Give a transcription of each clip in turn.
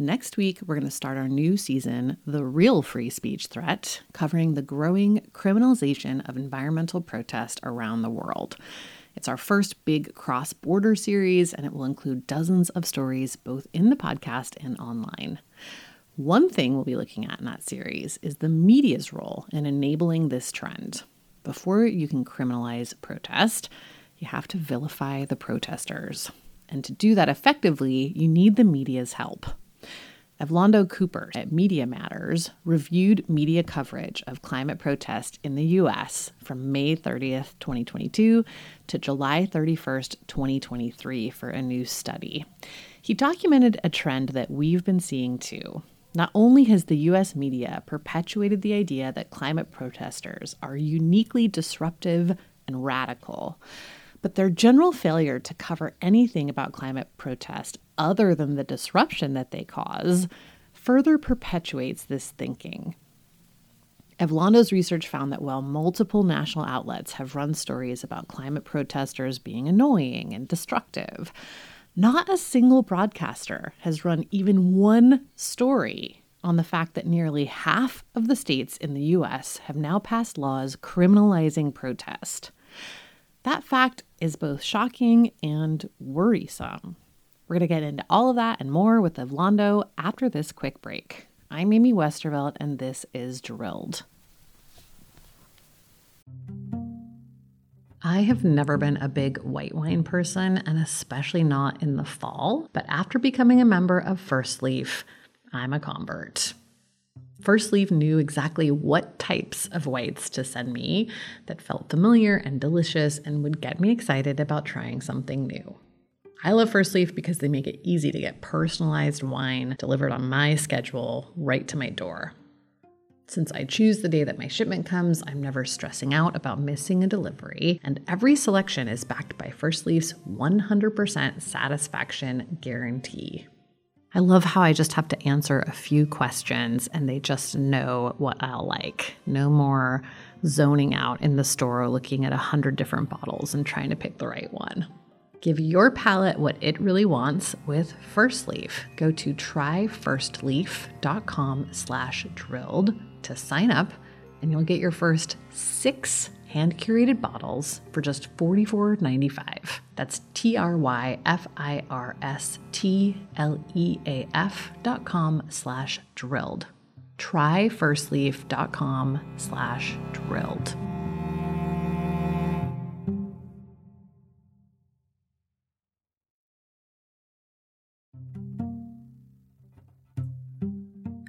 Next week, we're going to start our new season, The Real Free Speech Threat, covering the growing criminalization of environmental protest around the world. It's our first big cross border series, and it will include dozens of stories both in the podcast and online. One thing we'll be looking at in that series is the media's role in enabling this trend. Before you can criminalize protest, you have to vilify the protesters. And to do that effectively, you need the media's help. Evlondo Cooper at Media Matters reviewed media coverage of climate protest in the US from May 30th, 2022 to July 31st, 2023 for a new study. He documented a trend that we've been seeing too. Not only has the US media perpetuated the idea that climate protesters are uniquely disruptive and radical, but their general failure to cover anything about climate protest other than the disruption that they cause further perpetuates this thinking. Evlondo's research found that while multiple national outlets have run stories about climate protesters being annoying and destructive, not a single broadcaster has run even one story on the fact that nearly half of the states in the US have now passed laws criminalizing protest. That fact is both shocking and worrisome. We're going to get into all of that and more with Evlondo after this quick break. I'm Amy Westervelt, and this is Drilled. I have never been a big white wine person, and especially not in the fall. But after becoming a member of First Leaf, I'm a convert. First Leaf knew exactly what types of whites to send me that felt familiar and delicious and would get me excited about trying something new. I love First Leaf because they make it easy to get personalized wine delivered on my schedule right to my door. Since I choose the day that my shipment comes, I'm never stressing out about missing a delivery, and every selection is backed by First Leaf's 100% satisfaction guarantee. I love how I just have to answer a few questions and they just know what I'll like. No more zoning out in the store looking at a hundred different bottles and trying to pick the right one. Give your palate what it really wants with First Leaf. Go to tryfirstleaf.com slash drilled to sign up and you'll get your first six hand curated bottles for just $44.95. That's T R Y F I R S T L E A F dot com slash drilled. Tryfirstleaf.com slash drilled.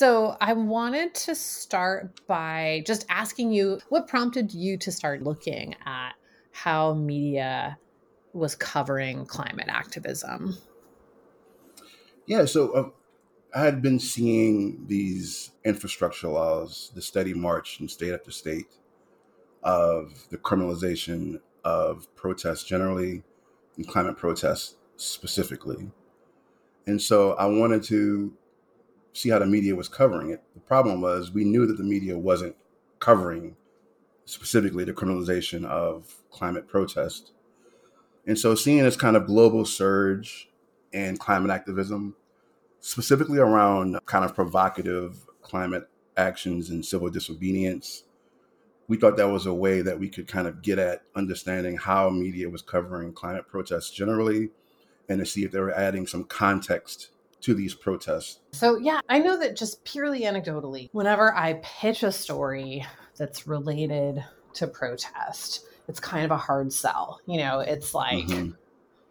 So I wanted to start by just asking you what prompted you to start looking at how media was covering climate activism. Yeah, so uh, I had been seeing these infrastructure laws, the steady march from state after state of the criminalization of protests generally and climate protests specifically. And so I wanted to see how the media was covering it. The problem was we knew that the media wasn't covering specifically the criminalization of climate protest. And so seeing this kind of global surge in climate activism, specifically around kind of provocative climate actions and civil disobedience, we thought that was a way that we could kind of get at understanding how media was covering climate protests generally and to see if they were adding some context to these protests. So, yeah, I know that just purely anecdotally, whenever I pitch a story that's related to protest, it's kind of a hard sell. You know, it's like, mm-hmm.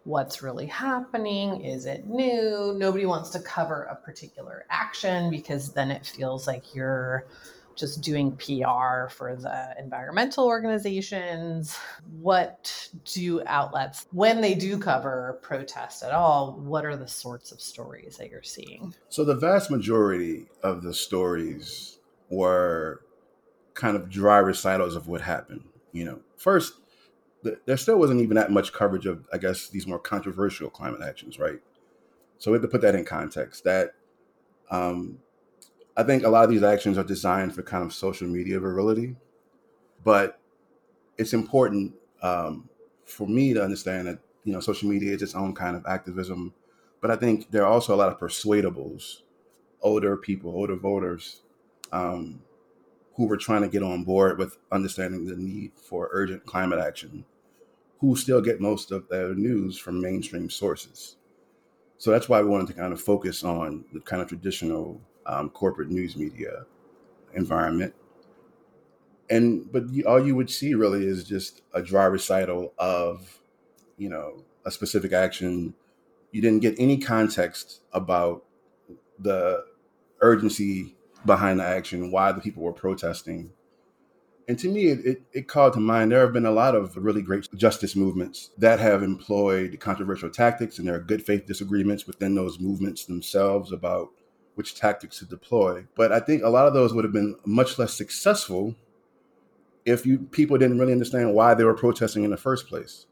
what's really happening? Is it new? Nobody wants to cover a particular action because then it feels like you're just doing PR for the environmental organizations? What do outlets, when they do cover protest at all, what are the sorts of stories that you're seeing? So, the vast majority of the stories were kind of dry recitals of what happened. You know, first, there still wasn't even that much coverage of, I guess, these more controversial climate actions, right? So we have to put that in context. That um, I think a lot of these actions are designed for kind of social media virility, but it's important um, for me to understand that you know social media is its own kind of activism. But I think there are also a lot of persuadables, older people, older voters, um, who were trying to get on board with understanding the need for urgent climate action, who still get most of their news from mainstream sources. So that's why we wanted to kind of focus on the kind of traditional um, corporate news media environment. And but you, all you would see really is just a dry recital of, you know, a specific action. You didn't get any context about the urgency behind the action, why the people were protesting. And to me, it, it, it, called to mind there have been a lot of really great justice movements that have employed controversial tactics, and there are good faith disagreements within those movements themselves about which tactics to deploy. But I think a lot of those would have been much less successful if you people didn't really understand why they were protesting in the first place.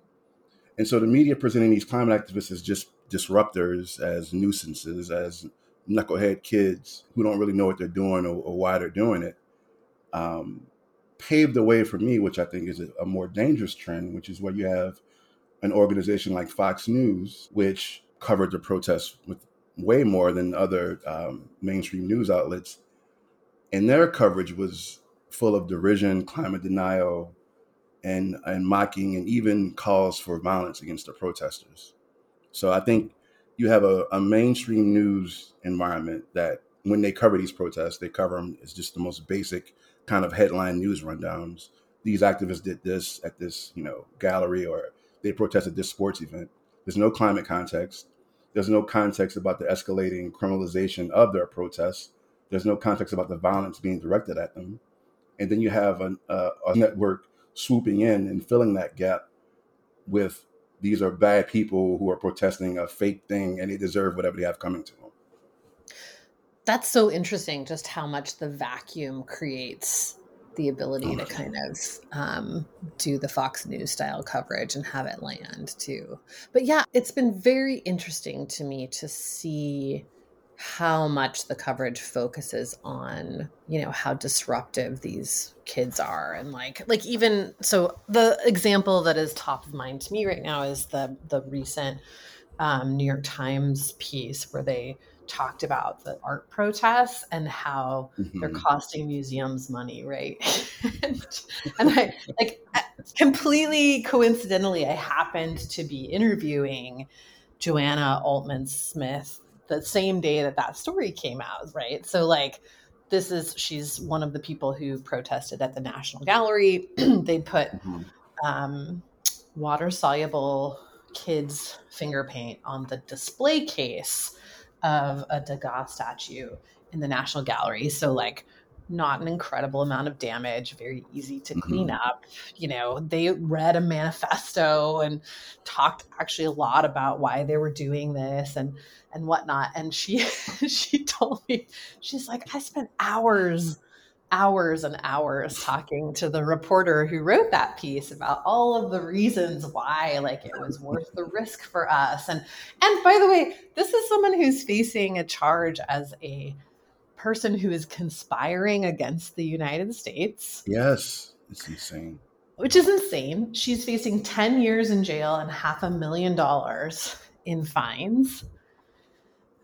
And so the media presenting these climate activists as just disruptors, as nuisances, as knucklehead kids who don't really know what they're doing or, or why they're doing it, um, paved the way for me, which I think is a, a more dangerous trend, which is where you have an organization like Fox News, which covered the protests with way more than other um, mainstream news outlets. And their coverage was full of derision, climate denial, and, and mocking, and even calls for violence against the protesters. So I think you have a, a mainstream news environment that when they cover these protests, they cover them as just the most basic kind of headline news rundowns. These activists did this at this, you know, gallery or they protested this sports event. There's no climate context. There's no context about the escalating criminalization of their protests. There's no context about the violence being directed at them. And then you have a, uh, a network swooping in and filling that gap with these are bad people who are protesting a fake thing and they deserve whatever they have coming to them. That's so interesting, just how much the vacuum creates the ability to kind of um, do the Fox News style coverage and have it land too. But yeah, it's been very interesting to me to see how much the coverage focuses on you know how disruptive these kids are and like like even so the example that is top of mind to me right now is the the recent um, new york times piece where they talked about the art protests and how mm-hmm. they're costing museums money, right? and, and I like completely coincidentally, I happened to be interviewing Joanna Altman Smith the same day that that story came out, right? So like this is she's one of the people who protested at the National Gallery. they put mm-hmm. um, water soluble kids finger paint on the display case of a Degas statue in the National Gallery. So, like, not an incredible amount of damage, very easy to clean mm-hmm. up. You know, they read a manifesto and talked actually a lot about why they were doing this and and whatnot. And she she told me, she's like, I spent hours hours and hours talking to the reporter who wrote that piece about all of the reasons why like it was worth the risk for us. And and by the way this is someone who's facing a charge as a person who is conspiring against the United States. Yes it's insane. Which is insane. She's facing 10 years in jail and half a million dollars in fines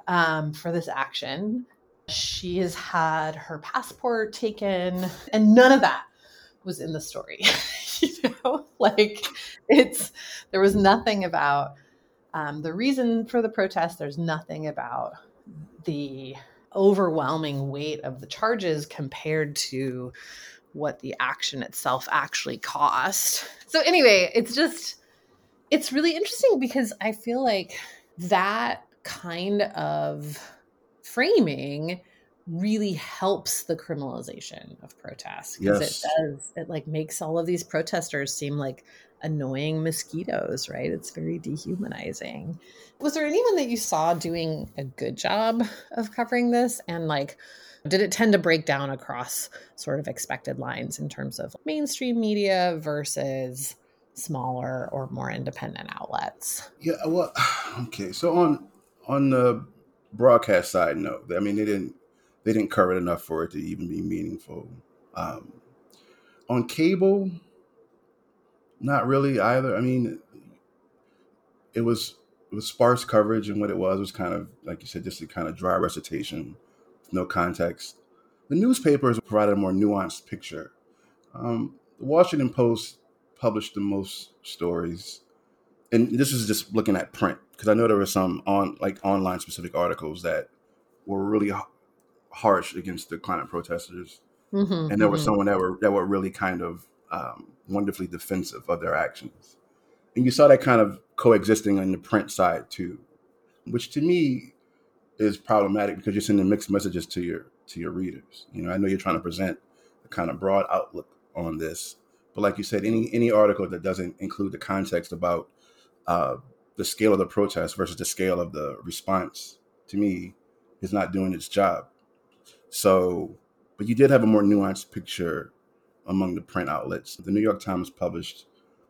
um, for this action she has had her passport taken, and none of that was in the story. you know, like it's there was nothing about um, the reason for the protest. There's nothing about the overwhelming weight of the charges compared to what the action itself actually cost. So, anyway, it's just, it's really interesting because I feel like that kind of framing really helps the criminalization of protests because yes. it does it like makes all of these protesters seem like annoying mosquitoes right? It's very dehumanizing. Was there anyone that you saw doing a good job of covering this? And like did it tend to break down across sort of expected lines in terms of mainstream media versus smaller or more independent outlets? Yeah well okay. So on on the broadcast side no i mean they didn't they didn't cover it enough for it to even be meaningful. Um, on cable, not really either. I mean, it was it was sparse coverage, and what it was was kind of like you said, just a kind of dry recitation, no context. The newspapers provided a more nuanced picture. Um, the Washington Post published the most stories, and this is just looking at print because I know there were some on like online specific articles that were really harsh against the climate protesters, mm-hmm, and there mm-hmm. was someone that were that were really kind of um, wonderfully defensive of their actions, and you saw that kind of coexisting on the print side too, which to me is problematic because you're sending mixed messages to your to your readers. You know, I know you're trying to present a kind of broad outlook on this, but like you said, any any article that doesn't include the context about uh, the scale of the protest versus the scale of the response, to me, is not doing its job. So, but you did have a more nuanced picture among the print outlets. The New York Times published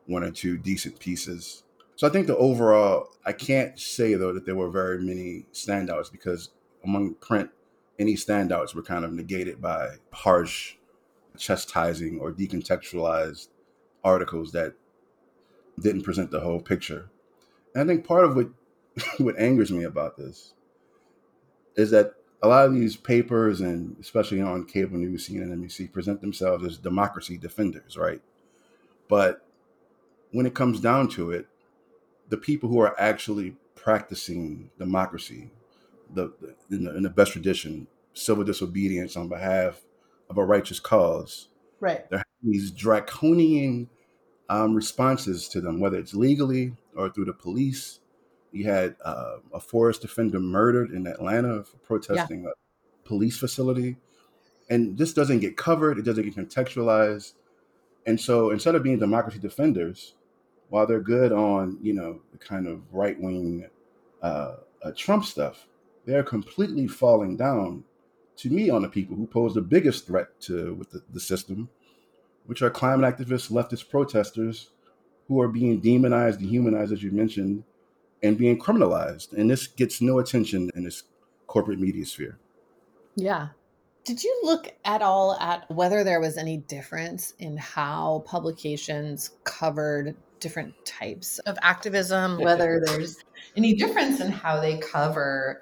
one or two decent pieces. So I think the overall, I can't say though that there were very many standouts because among print, any standouts were kind of negated by harsh, chastising, or decontextualized articles that didn't present the whole picture. And I think part of what what angers me about this is that a lot of these papers and especially on cable news, CNN, NBC, present themselves as democracy defenders, right? But when it comes down to it, the people who are actually practicing democracy, the, the, in, the in the best tradition, civil disobedience on behalf of a righteous cause, right? There are these draconian um, responses to them, whether it's legally or through the police you had uh, a forest defender murdered in Atlanta for protesting yeah. a police facility. And this doesn't get covered, it doesn't get contextualized. And so instead of being democracy defenders, while they're good on, you know, the kind of right wing uh, uh, Trump stuff, they're completely falling down to me on the people who pose the biggest threat to with the, the system, which are climate activists, leftist protesters who are being demonized, dehumanized, as you mentioned, and being criminalized. And this gets no attention in this corporate media sphere. Yeah. Did you look at all at whether there was any difference in how publications covered different types of activism, whether there's any difference in how they cover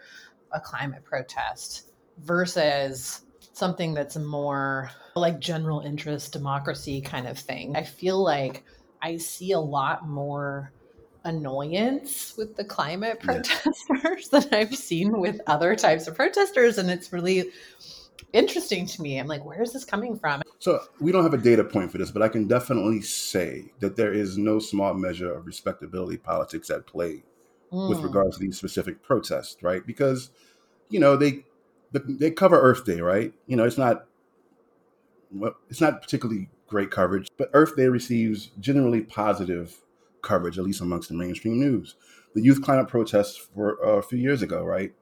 a climate protest versus something that's more like general interest democracy kind of thing? I feel like I see a lot more annoyance with the climate protesters yeah. that I've seen with other types of protesters. And it's really interesting to me. I'm like, where is this coming from? So we don't have a data point for this, but I can definitely say that there is no small measure of respectability politics at play mm. with regards to these specific protests, right? Because, you know, they they cover Earth Day, right? You know, it's not well, it's not particularly great coverage, but Earth Day receives generally positive coverage, at least amongst the mainstream news. The youth climate protests for uh, a few years ago, right,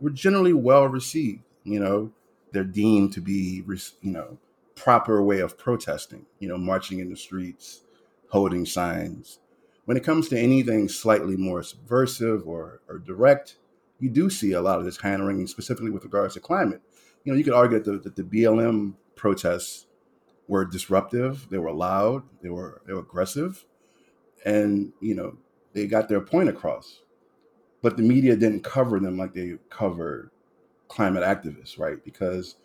were generally well received. You know, they're deemed to be, you know, proper way of protesting. You know, marching in the streets, holding signs. When it comes to anything slightly more subversive or, or direct, you do see a lot of this hand wringing, specifically with regards to climate. You know, you could argue that the, that the BLM protests were disruptive, they were loud, they were they were aggressive, and you know they got their point across but the media didn't cover them like they covered climate activists right because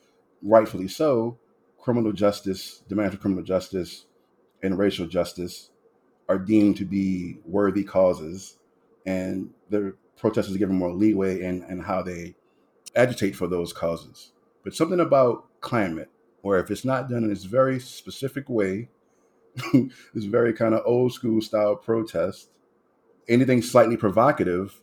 rightfully so criminal justice demand for criminal justice and racial justice are deemed to be worthy causes and the protesters are given more leeway in, in how they agitate for those causes. But something about climate, where if it's not done in this very specific way, this very kind of old school style protest, anything slightly provocative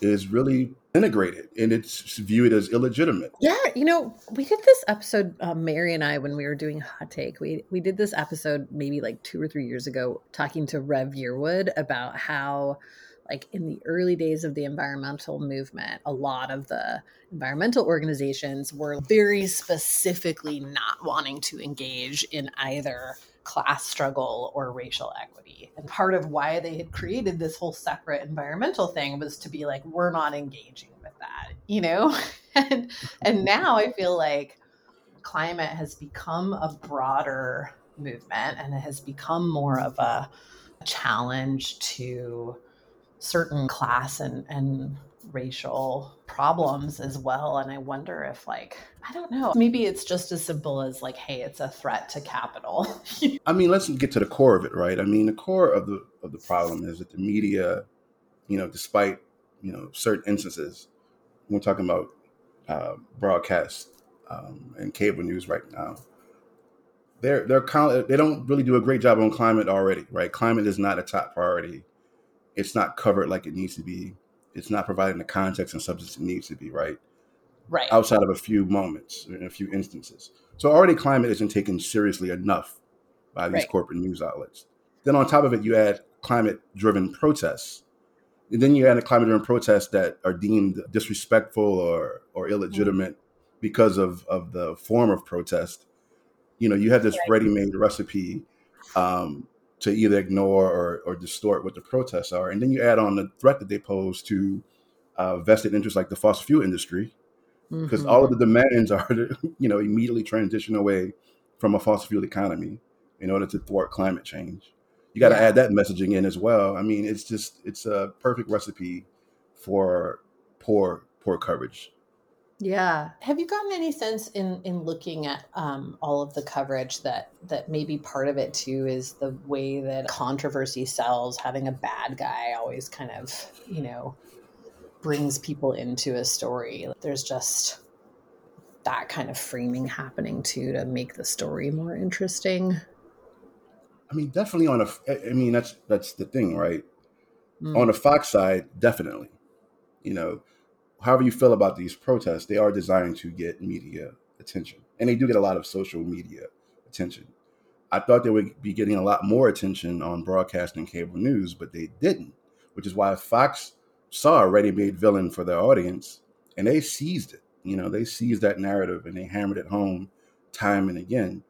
is really integrated and it's viewed as illegitimate. Yeah, you know, we did this episode, uh, Mary and I, when we were doing Hot Take. We we did this episode maybe like two or three years ago, talking to Rev Yearwood about how, like in the early days of the environmental movement, a lot of the environmental organizations were very specifically not wanting to engage in either class struggle or racial equity. And part of why they had created this whole separate environmental thing was to be like, we're not engaging with that, you know? and and now I feel like climate has become a broader movement and it has become more of a challenge to certain class and, and racial problems as well. And i wonder if like i don't know maybe it's just as simple as like hey it's a threat to capital. I mean let's get to the core of it right? I mean the core of the of the problem is that the media you know despite you know certain instances we're talking about uh, broadcast um, and cable news right now they're they're kind they don't really do a great job on climate already right? Climate is not a top priority it's not covered like it needs to be it's not providing the context and substance it needs to be, right? Right. Outside of a few moments, in a few instances. So already climate isn't taken seriously enough by these right. corporate news outlets. Then on top of it, you add climate driven protests. And then you add a climate driven protests that are deemed disrespectful or, or illegitimate mm-hmm. because of, of the form of protest. You know, you have this right. ready made recipe um, to either ignore or, or distort what the protests are. And then you add on the threat that they pose to uh, vested interests like the fossil fuel industry, because mm-hmm. all of the demands are to, you know, immediately transition away from a fossil fuel economy in order to thwart climate change. You got to yeah. add that messaging in as well. I mean, it's just it's a perfect recipe for poor poor coverage yeah. Have you gotten any sense in in looking at um, all of the coverage that that maybe part of it too is the way that controversy sells? Having a bad guy always kind of you know brings people into a story. There's just that kind of framing happening too to make the story more interesting. I mean, definitely on a. I mean, that's that's the thing, right? Mm. On the Fox side, definitely. You know, however you feel about these protests, they are designed to get media attention. And they do get a lot of social media attention. I thought they would be getting a lot more attention on broadcast and cable news, but they didn't, which is why Fox saw a ready made villain for their audience and they seized it. You know, they seized that narrative and they hammered it home time and again.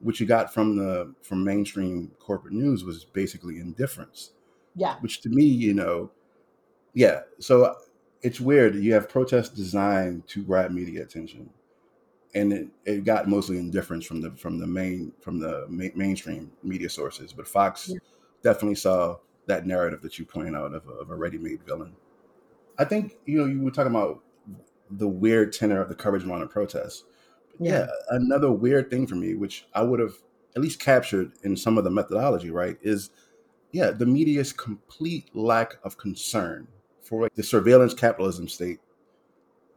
What you got from the from mainstream corporate news was basically indifference. Yeah. Which to me, you know, yeah. So it's weird. You have protests designed to grab media attention, and it, it got mostly indifference from the from the main from the ma- mainstream media sources. But Fox yeah. definitely saw that narrative that you point out of a, of a ready-made villain. I think you know you were talking about the weird tenor of the coverage around the protests. Yeah. yeah, another weird thing for me, which I would have at least captured in some of the methodology, right, is yeah, the media's complete lack of concern for like the surveillance capitalism state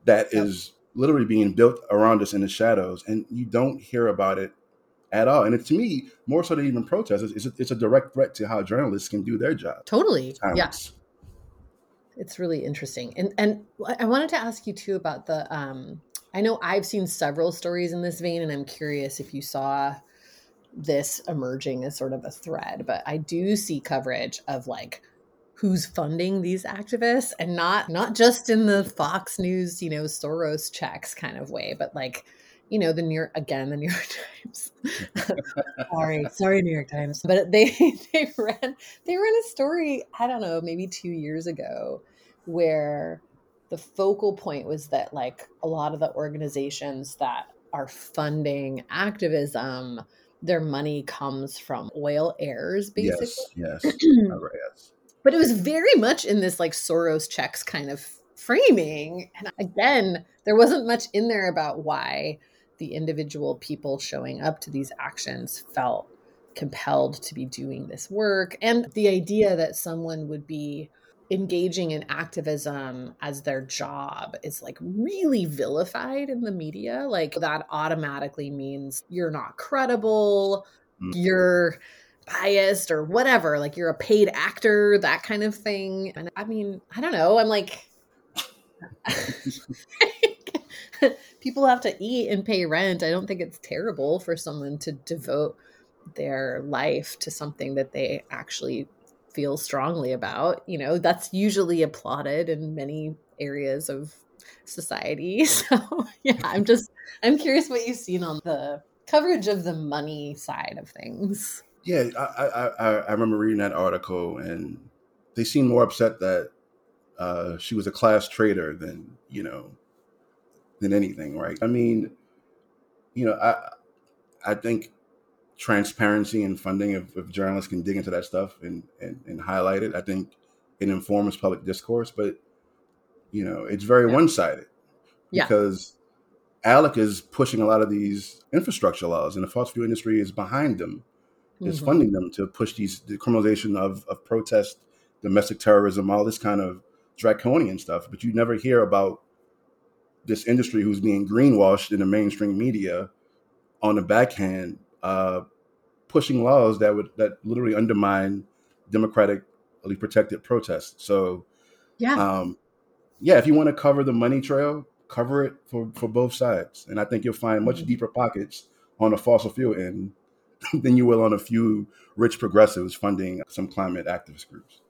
that yep. is literally being built around us in the shadows, and you don't hear about it at all. And it, to me, more so than even protests, it's, a, it's a direct threat to how journalists can do their job. Totally. Yes. Yeah. It's really interesting. And and I wanted to ask you too about the um I know I've seen several stories in this vein and I'm curious if you saw this emerging as sort of a thread, but I do see coverage of like who's funding these activists and not not just in the Fox News, you know, Soros checks kind of way, but like you know the New York again the New York Times. sorry, sorry, New York Times. But they they ran they ran a story I don't know maybe two years ago where the focal point was that like a lot of the organizations that are funding activism their money comes from oil heirs basically yes yes, yes but it was very much in this like Soros checks kind of framing. And again, there wasn't much in there about why the individual people showing up to these actions felt compelled to be doing this work. And the idea that someone would be engaging in activism as their job is like really vilified in the media. Like that automatically means you're not credible, mm. you're biased or whatever, like you're a paid actor, that kind of thing. And I mean, I don't know. I'm like, people have to eat and pay rent. I don't think it's terrible for someone to devote their life to something that they actually feel strongly about. You know, that's usually applauded in many areas of society. So, yeah, I'm just I'm curious what you've seen on the coverage of the money side of things. Yeah, I I, I remember reading that article, and they seemed more upset that uh, she was a class traitor than you know than anything, right? I mean, you know, I I think transparency and funding if, if journalists can dig into that stuff and, and, and highlight it, I think it informs public discourse. But you know, it's very yeah. one sided yeah. because ALEC is pushing a lot of these infrastructure laws, and the fossil fuel industry is behind them, mm-hmm. is funding them to push these the criminalization of of protest, domestic terrorism, all this kind of draconian stuff. But you never hear about this industry who's being greenwashed in the mainstream media on the backhand uh, pushing laws that would that literally undermine democratically protected protests. So, yeah, um, yeah, if you want to cover the money trail, cover it for for both sides, and I think you'll find much mm-hmm. deeper pockets on the fossil fuel end than you will on a few rich progressives funding some climate activist groups.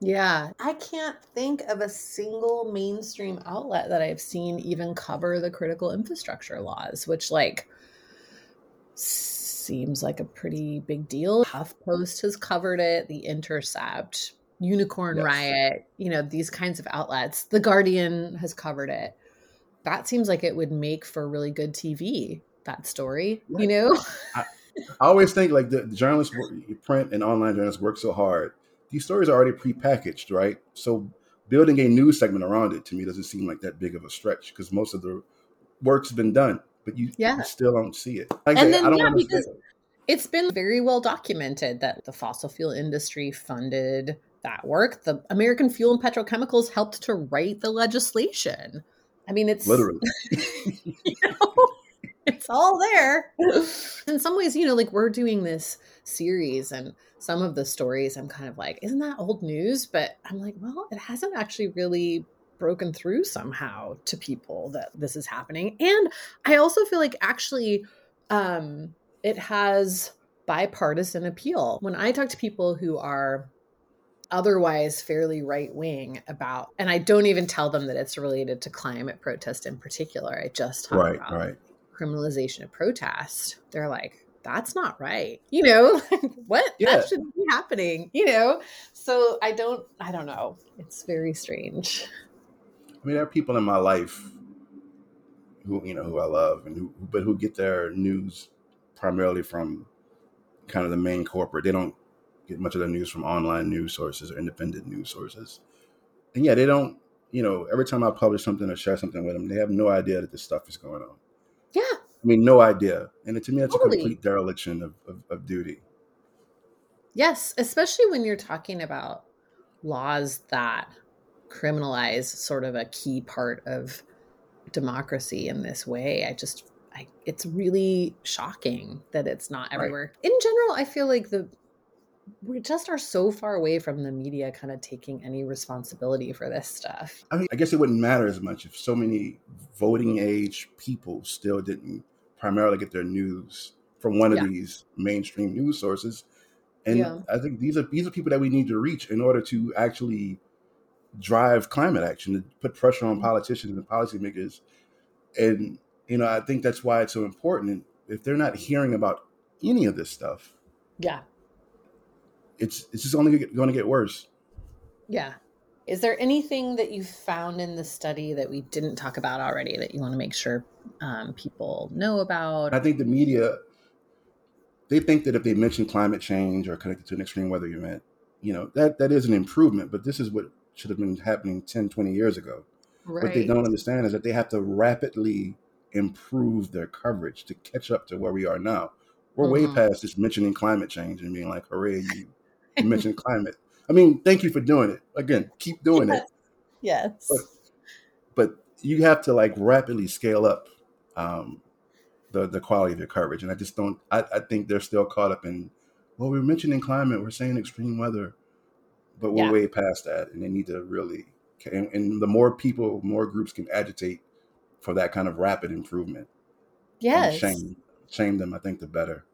Yeah, I can't think of a single mainstream outlet that I've seen even cover the critical infrastructure laws, which like seems like a pretty big deal. HuffPost has covered it, The Intercept, Unicorn yes. Riot, you know, these kinds of outlets. The Guardian has covered it. That seems like it would make for really good TV, that story, right. you know? I, I, always think like the, the journalists, print and online journalists work so hard. These stories are already prepackaged, right? So building a news segment around it to me doesn't seem like that big of a stretch because most of the work's been done but you, yeah. you still don't see it. Like and then, yeah, because it. it's been very well documented that the fossil fuel industry funded that work. The American Fuel and Petrochemicals helped to write the legislation. I mean, it's literally, you know, it's all there. In some ways, you know, like we're doing this series and some of the stories, I'm kind of like, isn't that old news? But I'm like, well, it hasn't actually really broken through somehow to people that this is happening. And I also feel like actually um, it has bipartisan appeal. When I talk to people who are otherwise fairly right wing about, and I don't even tell them that it's related to climate protest in particular. I just talk right, about right. Criminalization of protest. They're like, that's not right. You know, what? Yeah. That shouldn't be happening, you know? So I don't, I don't know. It's very strange. I mean, there are people in my life who you know who I love and who, but who get their news primarily from kind of the main corporate. They don't get much of their news from online news sources or independent news sources. And yeah, they don't. You know, every time I publish something or share something with them, they have no idea that this stuff is going on. Yeah. I mean, no idea. And to me, that's totally. a complete dereliction of, of, of duty. Yes, especially when you're talking about laws that criminalize sort of a key part of democracy in this way. I just I, it's really shocking that it's not everywhere. Right. In general, I feel like the we just are so far away from the media kind of taking any responsibility for this stuff. I mean, I guess it wouldn't matter as much if so many voting age people still didn't primarily get their news from one of yeah. these mainstream news sources. And yeah. I think these are these are people that we need to reach in order to actually drive climate action, to put pressure on mm-hmm. politicians and policymakers. And, you know, I think that's why it's so important. If they're not hearing about any of this stuff, yeah, it's it's just only going to get worse. Yeah. Is there anything that you found in the study that we didn't talk about already that you want to make sure um, people know about? I think the media they think that if they mention climate change or connected to an extreme weather event, you know that that is an improvement. But this is what should have been happening 10, 20 years ago. Right. What they don't understand is that they have to rapidly improve their coverage to catch up to where we are now. We're mm-hmm. way past just mentioning climate change and being like, hooray, you, you mentioned climate. I mean, thank you for doing it. Again, keep doing yes. it. Yes. But, but you have to like rapidly scale up um, the the quality of your coverage. And I just don't. I, I think they're still caught up in. Well, we're mentioning climate. We're saying extreme weather, but we're Yeah. way past that, and they need to really. And, and the more people, more groups can agitate for that kind of rapid improvement. and yes. shame shame them. I think the better.